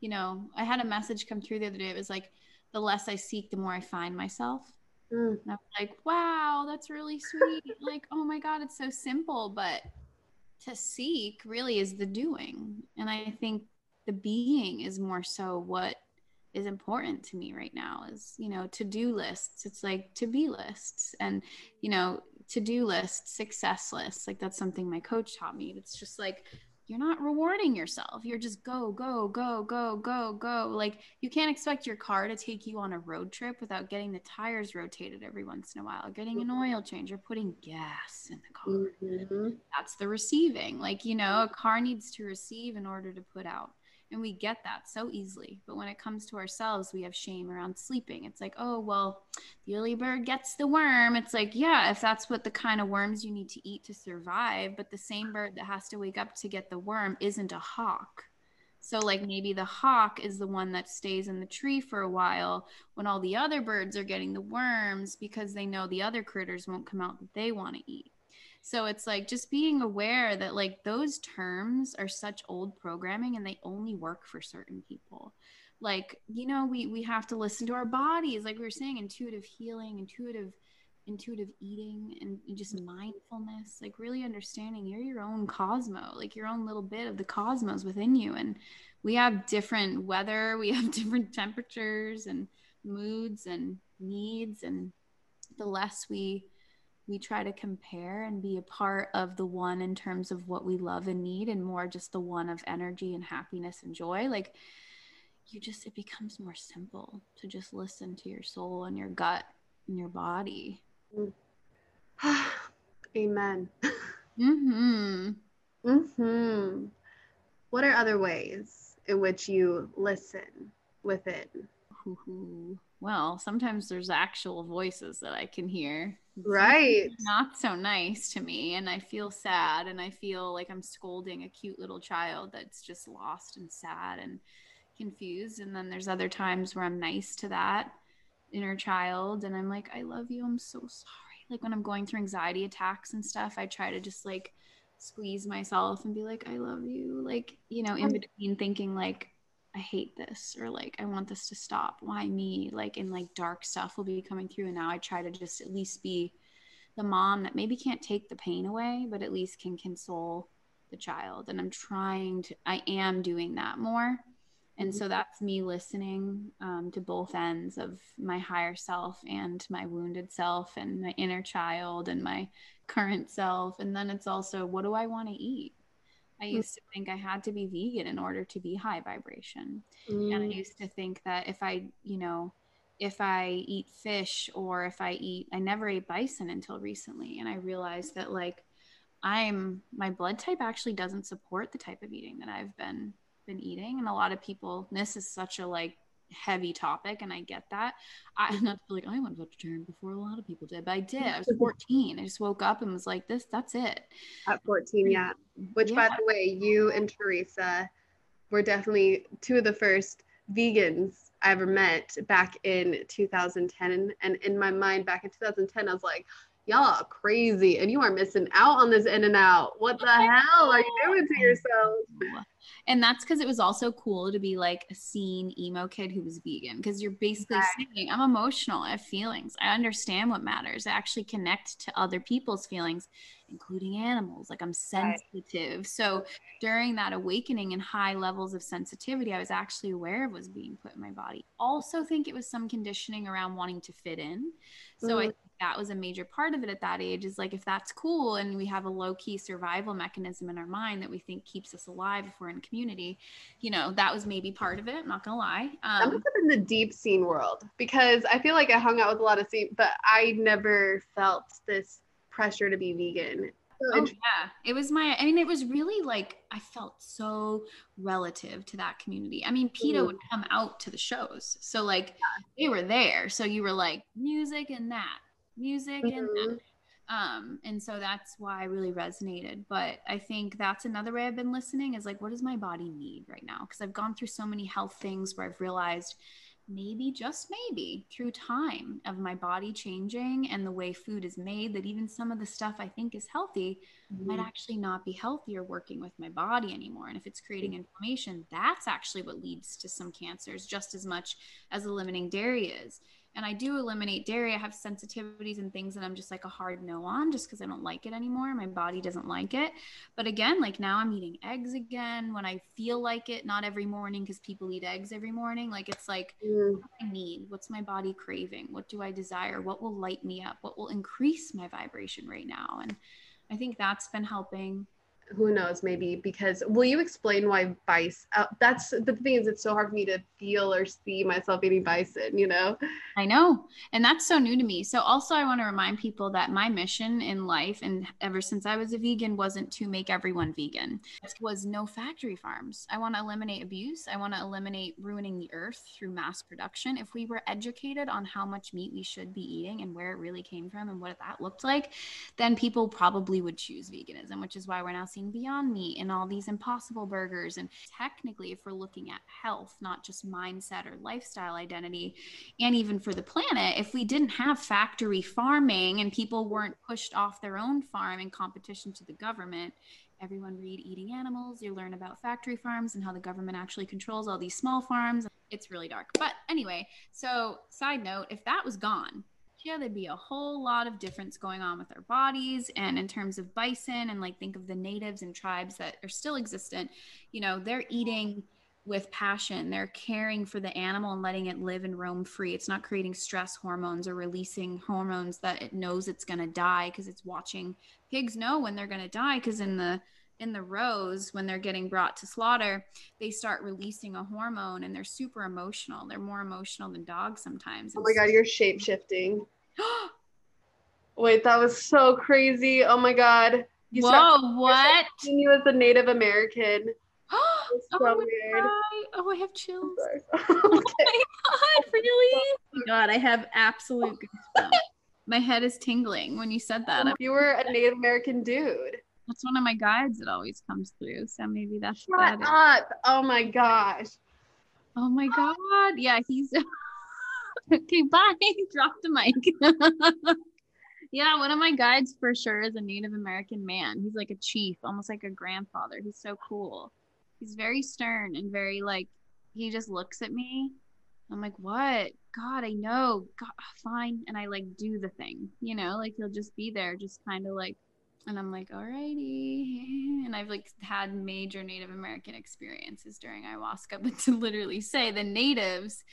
you know, I had a message come through the other day. It was like, the less I seek, the more I find myself. Mm. And I'm like, wow, that's really sweet. like, oh my God, it's so simple. But to seek really is the doing. And I think the being is more so what is important to me right now is, you know, to do lists. It's like to be lists and, you know, to do list success list Like that's something my coach taught me. It's just like, you're not rewarding yourself. You're just go, go, go, go, go, go. Like you can't expect your car to take you on a road trip without getting the tires rotated every once in a while, getting an oil change, or putting gas in the car. Mm-hmm. That's the receiving. Like, you know, a car needs to receive in order to put out. And we get that so easily. But when it comes to ourselves, we have shame around sleeping. It's like, oh, well, the early bird gets the worm. It's like, yeah, if that's what the kind of worms you need to eat to survive. But the same bird that has to wake up to get the worm isn't a hawk. So, like, maybe the hawk is the one that stays in the tree for a while when all the other birds are getting the worms because they know the other critters won't come out that they want to eat. So it's like just being aware that like those terms are such old programming and they only work for certain people. Like, you know, we we have to listen to our bodies, like we were saying, intuitive healing, intuitive intuitive eating and just mindfulness like really understanding you're your own cosmo like your own little bit of the cosmos within you and we have different weather we have different temperatures and moods and needs and the less we we try to compare and be a part of the one in terms of what we love and need and more just the one of energy and happiness and joy. Like you just it becomes more simple to just listen to your soul and your gut and your body. Amen. Mhm mhm what are other ways in which you listen with it well sometimes there's actual voices that i can hear right. not so nice to me and i feel sad and i feel like i'm scolding a cute little child that's just lost and sad and confused and then there's other times where i'm nice to that inner child and i'm like i love you i'm so sorry. Like when i'm going through anxiety attacks and stuff i try to just like squeeze myself and be like i love you like you know in between thinking like I hate this or like I want this to stop. Why me? Like in like dark stuff will be coming through and now I try to just at least be the mom that maybe can't take the pain away, but at least can console the child. And I'm trying to I am doing that more. And so mm-hmm. that's me listening um, to both ends of my higher self and my wounded self and my inner child and my current self. And then it's also, what do I want to eat? I mm. used to think I had to be vegan in order to be high vibration. Mm. And I mm. used to think that if I, you know, if I eat fish or if I eat, I never ate bison until recently. And I realized that, like, I'm, my blood type actually doesn't support the type of eating that I've been been eating and a lot of people this is such a like heavy topic and I get that. I not to like oh, I went vegetarian before a lot of people did, but I did. I was 14. I just woke up and was like, this, that's it. At 14, mm, yeah. Which yeah. by the way, you and Teresa were definitely two of the first vegans I ever met back in 2010. And in my mind, back in 2010, I was like, y'all are crazy and you are missing out on this in and out. What the hell are you doing to yourself? And that's because it was also cool to be like a scene emo kid who was vegan because you're basically exactly. saying, I'm emotional, I have feelings, I understand what matters, I actually connect to other people's feelings, including animals. Like I'm sensitive. Right. So during that awakening and high levels of sensitivity, I was actually aware of was being put in my body. Also, think it was some conditioning around wanting to fit in. So mm-hmm. I that was a major part of it at that age is like if that's cool and we have a low key survival mechanism in our mind that we think keeps us alive if we're in community you know that was maybe part of it i'm not gonna lie um, have been the deep scene world because i feel like i hung out with a lot of scene but i never felt this pressure to be vegan. Oh yeah. It was my i mean it was really like i felt so relative to that community. I mean PETA mm-hmm. would come out to the shows so like yeah. they were there. So you were like music and that music mm-hmm. and. Um, and so that's why I really resonated. But I think that's another way I've been listening is like, what does my body need right now? Because I've gone through so many health things where I've realized maybe, just maybe, through time of my body changing and the way food is made, that even some of the stuff I think is healthy mm-hmm. might actually not be healthy or working with my body anymore. And if it's creating inflammation, that's actually what leads to some cancers just as much as eliminating dairy is. And I do eliminate dairy. I have sensitivities and things that I'm just like a hard no on just because I don't like it anymore. My body doesn't like it. But again, like now I'm eating eggs again when I feel like it, not every morning because people eat eggs every morning. Like it's like, mm. I need? What's my body craving? What do I desire? What will light me up? What will increase my vibration right now? And I think that's been helping who knows maybe because will you explain why bison uh, that's the thing is it's so hard for me to feel or see myself eating bison you know? I know and that's so new to me. So also i want to remind people that my mission in life and ever since i was a vegan wasn't to make everyone vegan. It was no factory farms. I want to eliminate abuse. I want to eliminate ruining the earth through mass production. If we were educated on how much meat we should be eating and where it really came from and what that looked like then people probably would choose veganism which is why we're now seeing Beyond Meat and all these impossible burgers. And technically, if we're looking at health, not just mindset or lifestyle identity, and even for the planet, if we didn't have factory farming and people weren't pushed off their own farm in competition to the government, everyone read Eating Animals. You learn about factory farms and how the government actually controls all these small farms. It's really dark. But anyway, so side note if that was gone, yeah, there'd be a whole lot of difference going on with our bodies. And in terms of bison, and like think of the natives and tribes that are still existent, you know, they're eating with passion. They're caring for the animal and letting it live and roam free. It's not creating stress hormones or releasing hormones that it knows it's going to die because it's watching. Pigs know when they're going to die because in the in the rows when they're getting brought to slaughter they start releasing a hormone and they're super emotional they're more emotional than dogs sometimes oh my god you're shape shifting wait that was so crazy oh my god you whoa what you as a native american oh, so oh, weird. oh, I have chills. oh my god, really? Oh god, I have absolute goosebumps. my head is tingling when you said that. Oh, you were a Native American dude. That's one of my guides that always comes through. So maybe that's Shut that. up. Oh my gosh. Oh my god. Yeah, he's okay, bye. Drop the mic. yeah, one of my guides for sure is a Native American man. He's like a chief, almost like a grandfather. He's so cool. He's very stern and very like he just looks at me. I'm like, what? God, I know. God, fine. And I like do the thing, you know, like he'll just be there, just kind of like and I'm like, alrighty. And I've like had major Native American experiences during ayahuasca, but to literally say the natives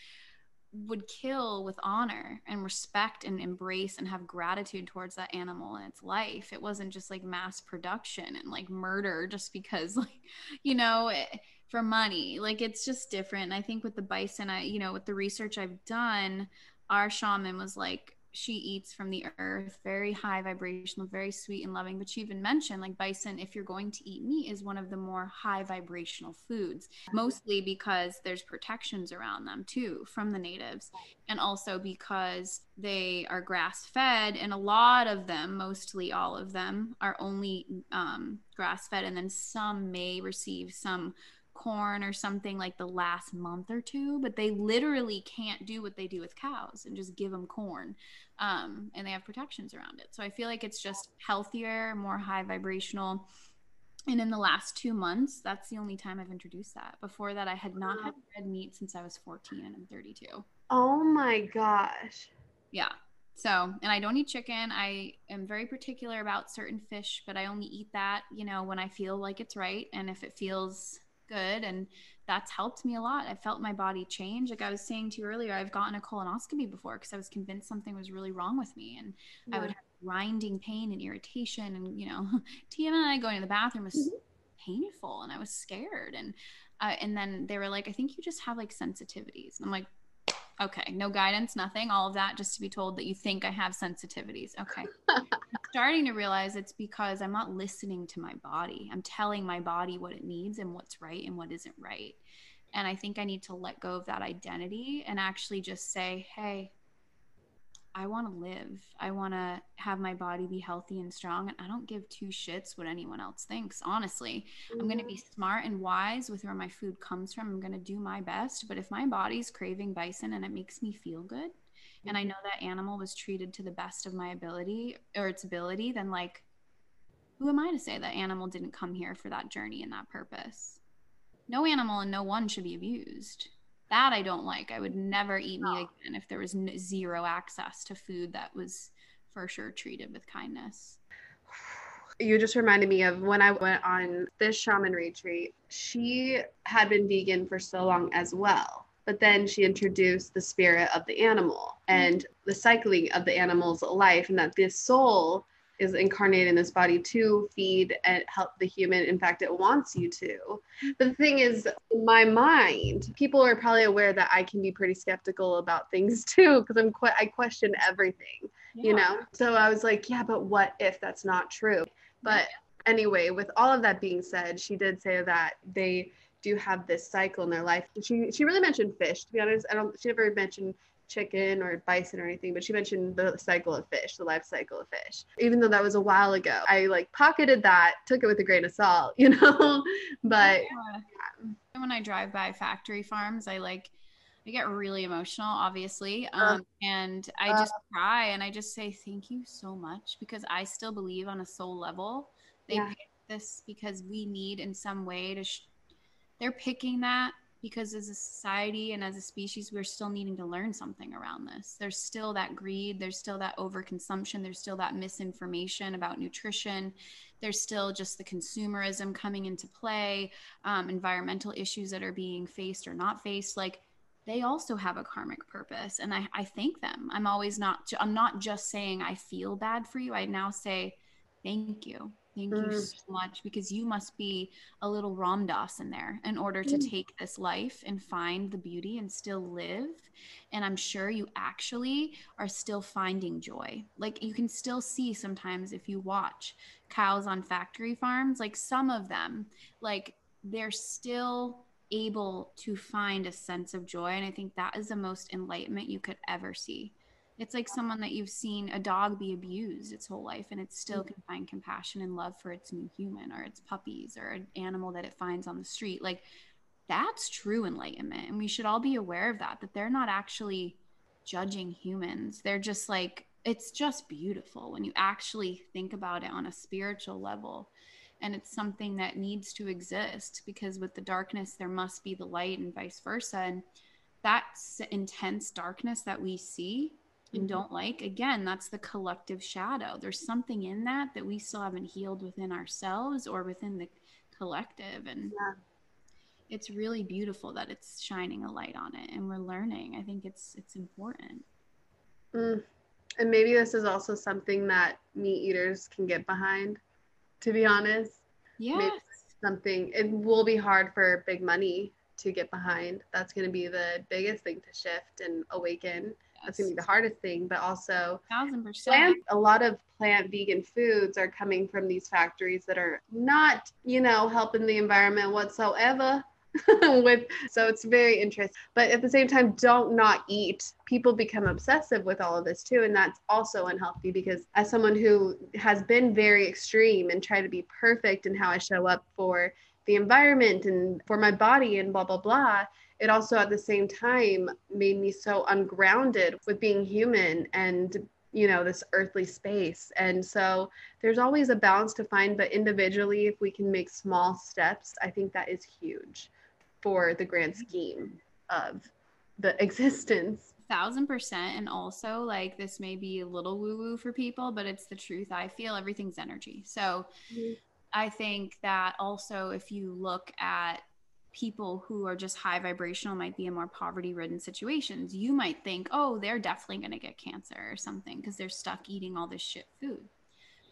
would kill with honor and respect and embrace and have gratitude towards that animal and its life. It wasn't just like mass production and like murder just because like, you know, it, eh, for money. Like it's just different. And I think with the bison, I, you know, with the research I've done, our shaman was like, she eats from the earth, very high vibrational, very sweet and loving. But she even mentioned like bison, if you're going to eat meat, is one of the more high vibrational foods, mostly because there's protections around them too from the natives, and also because they are grass fed, and a lot of them, mostly all of them, are only um, grass fed, and then some may receive some corn or something like the last month or two, but they literally can't do what they do with cows and just give them corn. Um, and they have protections around it. So I feel like it's just healthier, more high vibrational. And in the last two months, that's the only time I've introduced that. Before that, I had not had red meat since I was 14 and I'm 32. Oh my gosh. Yeah. So, and I don't eat chicken. I am very particular about certain fish, but I only eat that, you know, when I feel like it's right. And if it feels good and that's helped me a lot. I felt my body change. Like I was saying to you earlier, I've gotten a colonoscopy before because I was convinced something was really wrong with me. And yeah. I would have grinding pain and irritation. And, you know, TMI going to the bathroom was mm-hmm. painful and I was scared. And, uh, and then they were like, I think you just have like sensitivities. And I'm like, Okay, no guidance, nothing, all of that just to be told that you think I have sensitivities. Okay. I'm starting to realize it's because I'm not listening to my body. I'm telling my body what it needs and what's right and what isn't right. And I think I need to let go of that identity and actually just say, hey, I want to live. I want to have my body be healthy and strong. And I don't give two shits what anyone else thinks. Honestly, mm-hmm. I'm going to be smart and wise with where my food comes from. I'm going to do my best. But if my body's craving bison and it makes me feel good, and I know that animal was treated to the best of my ability or its ability, then like, who am I to say that animal didn't come here for that journey and that purpose? No animal and no one should be abused. That I don't like. I would never eat meat again if there was n- zero access to food that was for sure treated with kindness. You just reminded me of when I went on this shaman retreat. She had been vegan for so long as well. But then she introduced the spirit of the animal and mm-hmm. the cycling of the animal's life, and that this soul is incarnated in this body to feed and help the human. In fact, it wants you to. But the thing is, in my mind, people are probably aware that I can be pretty skeptical about things too, because I'm quite I question everything, yeah. you know. So I was like, yeah, but what if that's not true? But anyway, with all of that being said, she did say that they do have this cycle in their life. She she really mentioned fish. To be honest, I don't. She never mentioned chicken or bison or anything, but she mentioned the cycle of fish, the life cycle of fish. Even though that was a while ago, I like pocketed that, took it with a grain of salt, you know. but yeah. Yeah. when I drive by factory farms, I like I get really emotional, obviously. Uh, um, uh, and I just uh, cry and I just say thank you so much because I still believe on a soul level they yeah. picked this because we need in some way to. Sh- they're picking that because as a society and as a species, we're still needing to learn something around this. There's still that greed, there's still that overconsumption, there's still that misinformation about nutrition, there's still just the consumerism coming into play, um, environmental issues that are being faced or not faced. Like they also have a karmic purpose and I, I thank them i'm always not i'm not just saying i feel bad for you i now say thank you thank mm. you so much because you must be a little ram dass in there in order to mm. take this life and find the beauty and still live and i'm sure you actually are still finding joy like you can still see sometimes if you watch cows on factory farms like some of them like they're still able to find a sense of joy. And I think that is the most enlightenment you could ever see. It's like someone that you've seen a dog be abused its whole life and it still mm. can find compassion and love for its new human or its puppies or an animal that it finds on the street. Like that's true enlightenment. And we should all be aware of that, that they're not actually judging humans. They're just like, it's just beautiful when you actually think about it on a spiritual level and it's something that needs to exist because with the darkness there must be the light and vice versa and that intense darkness that we see and mm-hmm. don't like again that's the collective shadow there's something in that that we still haven't healed within ourselves or within the collective and yeah. it's really beautiful that it's shining a light on it and we're learning i think it's it's important mm. and maybe this is also something that meat eaters can get behind to be honest. Yes. something it will be hard for big money to get behind. That's going to be the biggest thing to shift and awaken. That's going to be the hardest thing, but also thousand percent. A lot of plant vegan foods are coming from these factories that are not, you know, helping the environment whatsoever. with so it's very interesting but at the same time don't not eat people become obsessive with all of this too and that's also unhealthy because as someone who has been very extreme and try to be perfect in how i show up for the environment and for my body and blah blah blah it also at the same time made me so ungrounded with being human and you know this earthly space. And so there's always a balance to find but individually if we can make small steps i think that is huge for the grand scheme of the existence. Thousand percent. And also like this may be a little woo woo for people but it's the truth. I feel everything's energy. So mm-hmm. i think that also if you look at people who are just high vibrational might be in more poverty ridden situations you might think oh they're definitely going to get cancer or something because they're stuck eating all this shit food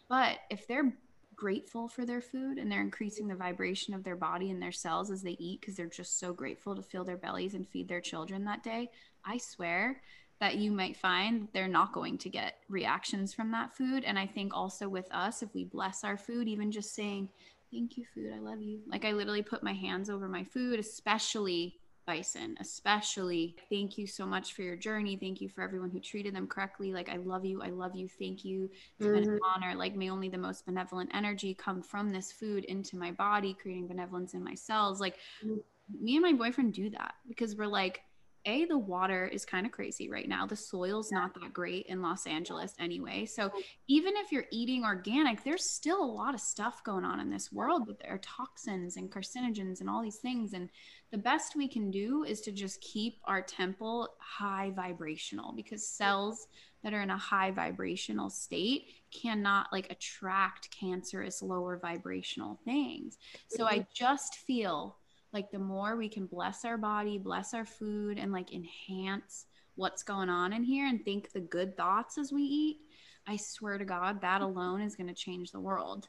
but if they're grateful for their food and they're increasing the vibration of their body and their cells as they eat because they're just so grateful to fill their bellies and feed their children that day, I swear that you might find they're not going to get reactions from that food. And I think also with us, if we bless our food, even just saying, Thank you, food, I love you. Like I literally put my hands over my food, especially Bison, especially. Thank you so much for your journey. Thank you for everyone who treated them correctly. Like, I love you. I love you. Thank you. It's mm-hmm. been an honor. Like, may only the most benevolent energy come from this food into my body, creating benevolence in my cells. Like, mm-hmm. me and my boyfriend do that because we're like, A, the water is kind of crazy right now. The soil's not that great in Los Angeles anyway. So even if you're eating organic, there's still a lot of stuff going on in this world with their toxins and carcinogens and all these things. And the best we can do is to just keep our temple high vibrational because cells that are in a high vibrational state cannot like attract cancerous lower vibrational things. So I mm-hmm. just feel like the more we can bless our body, bless our food and like enhance what's going on in here and think the good thoughts as we eat, I swear to God, that alone is going to change the world.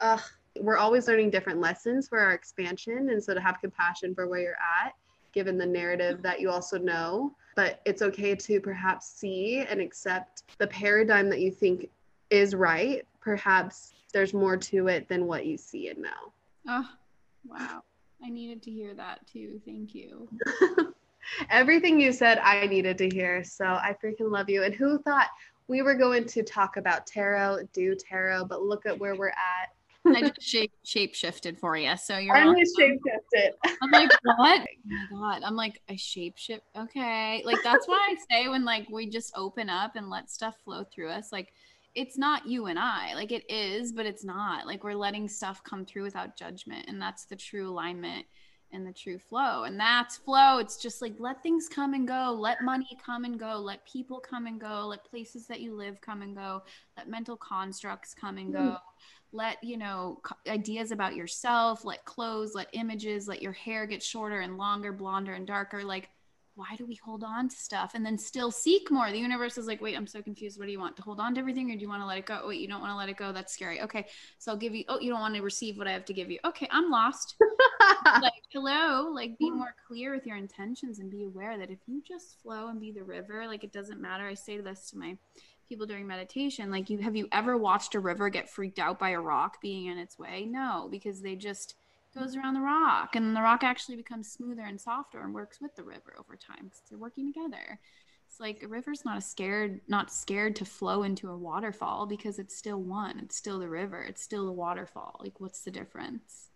Ugh, we're always learning different lessons for our expansion. And so to have compassion for where you're at, given the narrative that you also know, but it's okay to perhaps see and accept the paradigm that you think is right. Perhaps there's more to it than what you see and know. Oh, wow. I needed to hear that too. Thank you. Everything you said, I needed to hear. So I freaking love you. And who thought we were going to talk about tarot, do tarot, but look at where we're at. I just shape shape shifted for you. So you're I'm shape shifted. I'm like, what? Oh my god. I'm like, I shape shift. Okay. Like that's why I say when like we just open up and let stuff flow through us, like it's not you and I. Like it is, but it's not. Like we're letting stuff come through without judgment. And that's the true alignment and the true flow. And that's flow. It's just like let things come and go. Let money come and go. Let people come and go. Let places that you live come and go. Let mental constructs come and go. Mm let you know ideas about yourself let clothes let images let your hair get shorter and longer blonder and darker like why do we hold on to stuff? And then still seek more. The universe is like wait i'm so confused. What do you want? To hold on to everything or do you want to let it go? Oh, wait you don't want to let it go? That's scary. Okay so i'll give you oh you don't want to receive what i have to give you. Okay i'm lost. Like hello? Like be more clear with your intentions and be aware that if you just flow and be the river like it doesn't matter. I say this to my people during meditation like you have you ever watched a river get freaked out by a rock being in its way? No because they just goes around the rock and the rock actually becomes smoother and softer and works with the river over time because they're working together it's like a river's not a scared not scared to flow into a waterfall because it's still one it's still the river it's still the waterfall like what's the difference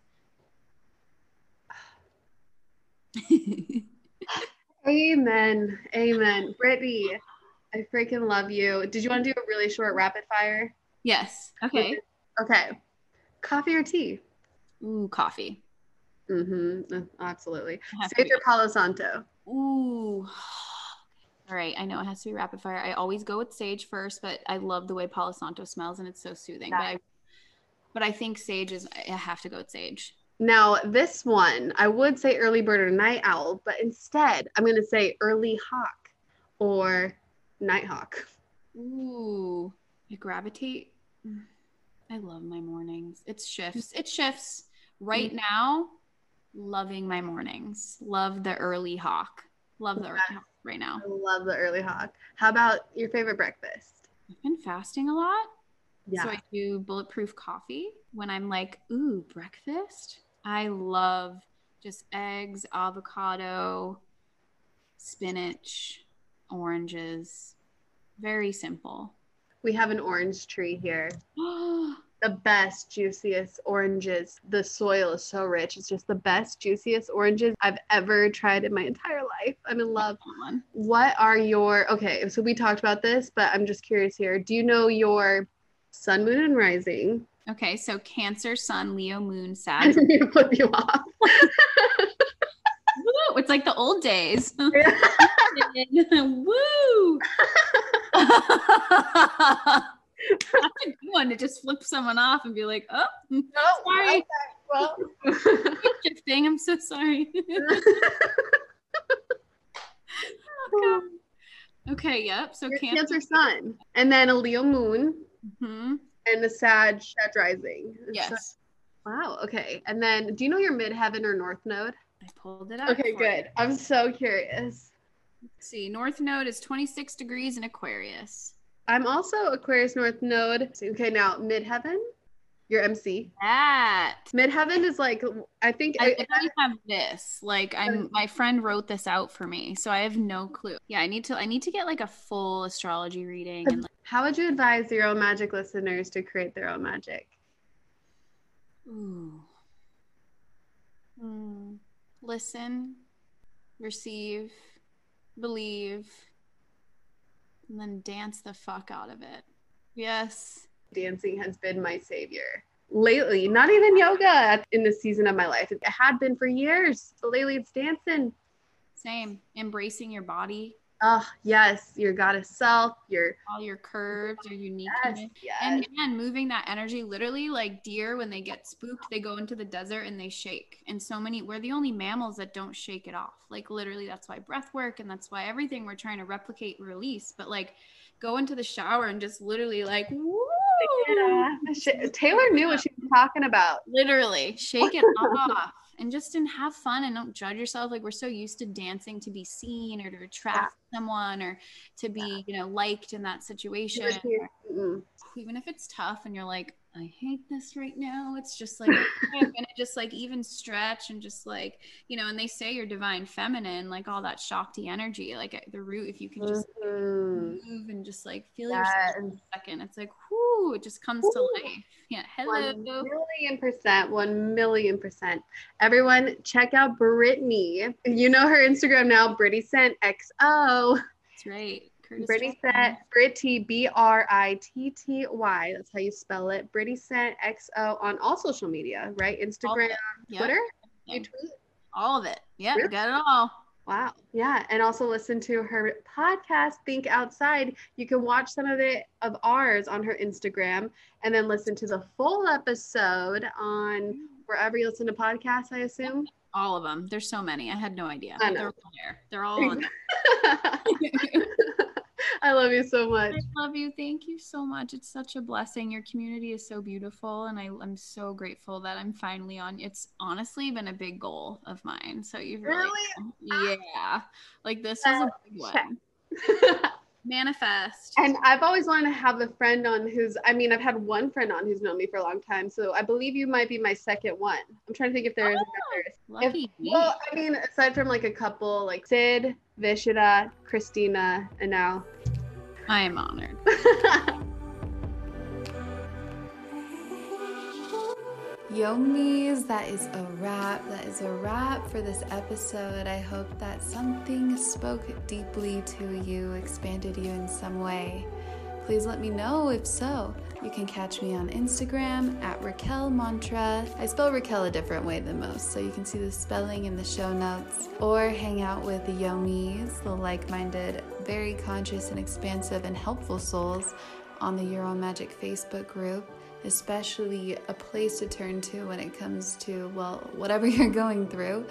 amen amen brittany I freaking love you. Did you want to do a really short rapid fire? Yes. Okay. Okay. Coffee or tea? Ooh, coffee. Mm-hmm. Uh, absolutely. Sage or Palo Santo? Ooh. All right. I know it has to be rapid fire. I always go with sage first, but I love the way Palo Santo smells and it's so soothing. But I but I think sage is I have to go with sage. Now, this one, I would say early bird or night owl, but instead I'm going to say early hawk or Nighthawk. Ooh, I gravitate. I love my mornings. It shifts. It shifts. Right mm-hmm. now, loving my mornings. Love the early hawk. Love the early hawk right now. I love the early hawk. How about your favorite breakfast? I've been fasting a lot. Yeah. So I do bulletproof coffee when I'm like, ooh, breakfast. I love just eggs, avocado, spinach, oranges. Very simple. We have an orange tree here. the best, juiciest oranges. The soil is so rich. It's just the best, juiciest oranges I've ever tried in my entire life. I'm in love. What are your okay? So we talked about this, but I'm just curious here. Do you know your sun, moon, and rising? Okay, so Cancer, Sun, Leo, Moon, Sag. I didn't mean to flip you off. Woo, it's like the old days. Woo! That's a good one to just flip someone off and be like, oh, no, sorry. Okay. Well, shifting. I'm so sorry. oh, okay, yep. So cancer. cancer sun, and then a Leo moon, mm-hmm. and a Sag Sag rising. Yes. So, wow. Okay. And then, do you know your midheaven or north node? I pulled it up. Okay, good. You. I'm so curious. Let's see. North node is 26 degrees in Aquarius. I'm also Aquarius North node. Okay, now midheaven, your MC. That midheaven is like I think I, I, I have this. Like I'm my friend wrote this out for me, so I have no clue. Yeah, I need to I need to get like a full astrology reading. And like, how would you advise your own magic listeners to create their own magic? Ooh. Hmm listen, receive, believe, and then dance the fuck out of it. Yes. Dancing has been my savior. Lately, not even yoga in this season of my life. It had been for years. But lately it's dancing. Same. Embracing your body, Oh, yes, your goddess self, your all your curves, your uniqueness. yes, yes. And again, moving that energy literally like deer when they get spooked, they go into the desert and they shake. And so many, we're the only mammals that don't shake it off. Like literally, that's why breath work and that's why everything we're trying to replicate, release. But like go into the shower and just literally like, woo, Yeah. Taylor knew what she was talking about. literally shake it off. And just and have fun and don't judge yourself. Like we're so used to dancing to be seen or to attract someone or to be, you know, liked in that situation. Mm-mm. even if it's tough and you're like i hate this right now it's just like i'm gonna just like even stretch and just like you know and they say you're divine feminine like all that shakti energy like at the root if you can just Mhm. move and just like feel Yes. yourself second it's like whoo it just comes to life yeah One hello million percent, one million percent. Everyone, check out Brittany. You know her Instagram now, Brittany Sent XO. that's right Brittany. Sent, Britty, B R I T T Y. That's how you spell it. Brittany Sent XO on all social media, right? Instagram. Yep. Twitter. Yeah. You tweet? all of it yeah Really? got it all Wow. Yeah. And also listen to her podcast, Think Outside. You can watch some of it of ours on her Instagram and then listen to the full episode on mm. wherever you listen to podcasts, I assume. all of them there's so many i had no idea they're all there they're all on I love you so much. I love you. Thank you so much. It's such a blessing. Your community is so beautiful, and I, I'm so grateful that I'm finally on. It's honestly been a big goal of mine. So you've really, yeah, like this was a big one. Manifest. and I've always wanted to have a friend on who's, I mean, I've had one friend on who's known me for a long time. So I believe you might be my second one. I'm trying to think if there is oh, others. Lucky me. Well, I mean, aside from like a couple, like Sid, Vishita, Christina, and now. I am honored. Yomis, that is a wrap. That is a wrap for this episode. I hope that something spoke deeply to you, expanded you in some way. Please let me know if so. You can catch me on Instagram at Raquel Mantra. I spell Raquel a different way than most, so you can see the spelling in the show notes. Or hang out with the Yomis, the like minded, very conscious and expansive and helpful souls on the Your Own Magic Facebook group especially a place to turn to when it comes to, well, whatever you're going through.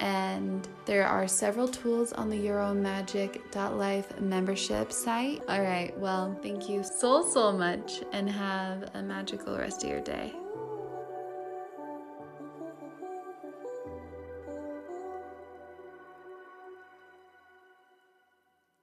And there are several tools on the yourownmagic.life membership site. All right, well, thank you so, so much and have a magical rest of your day.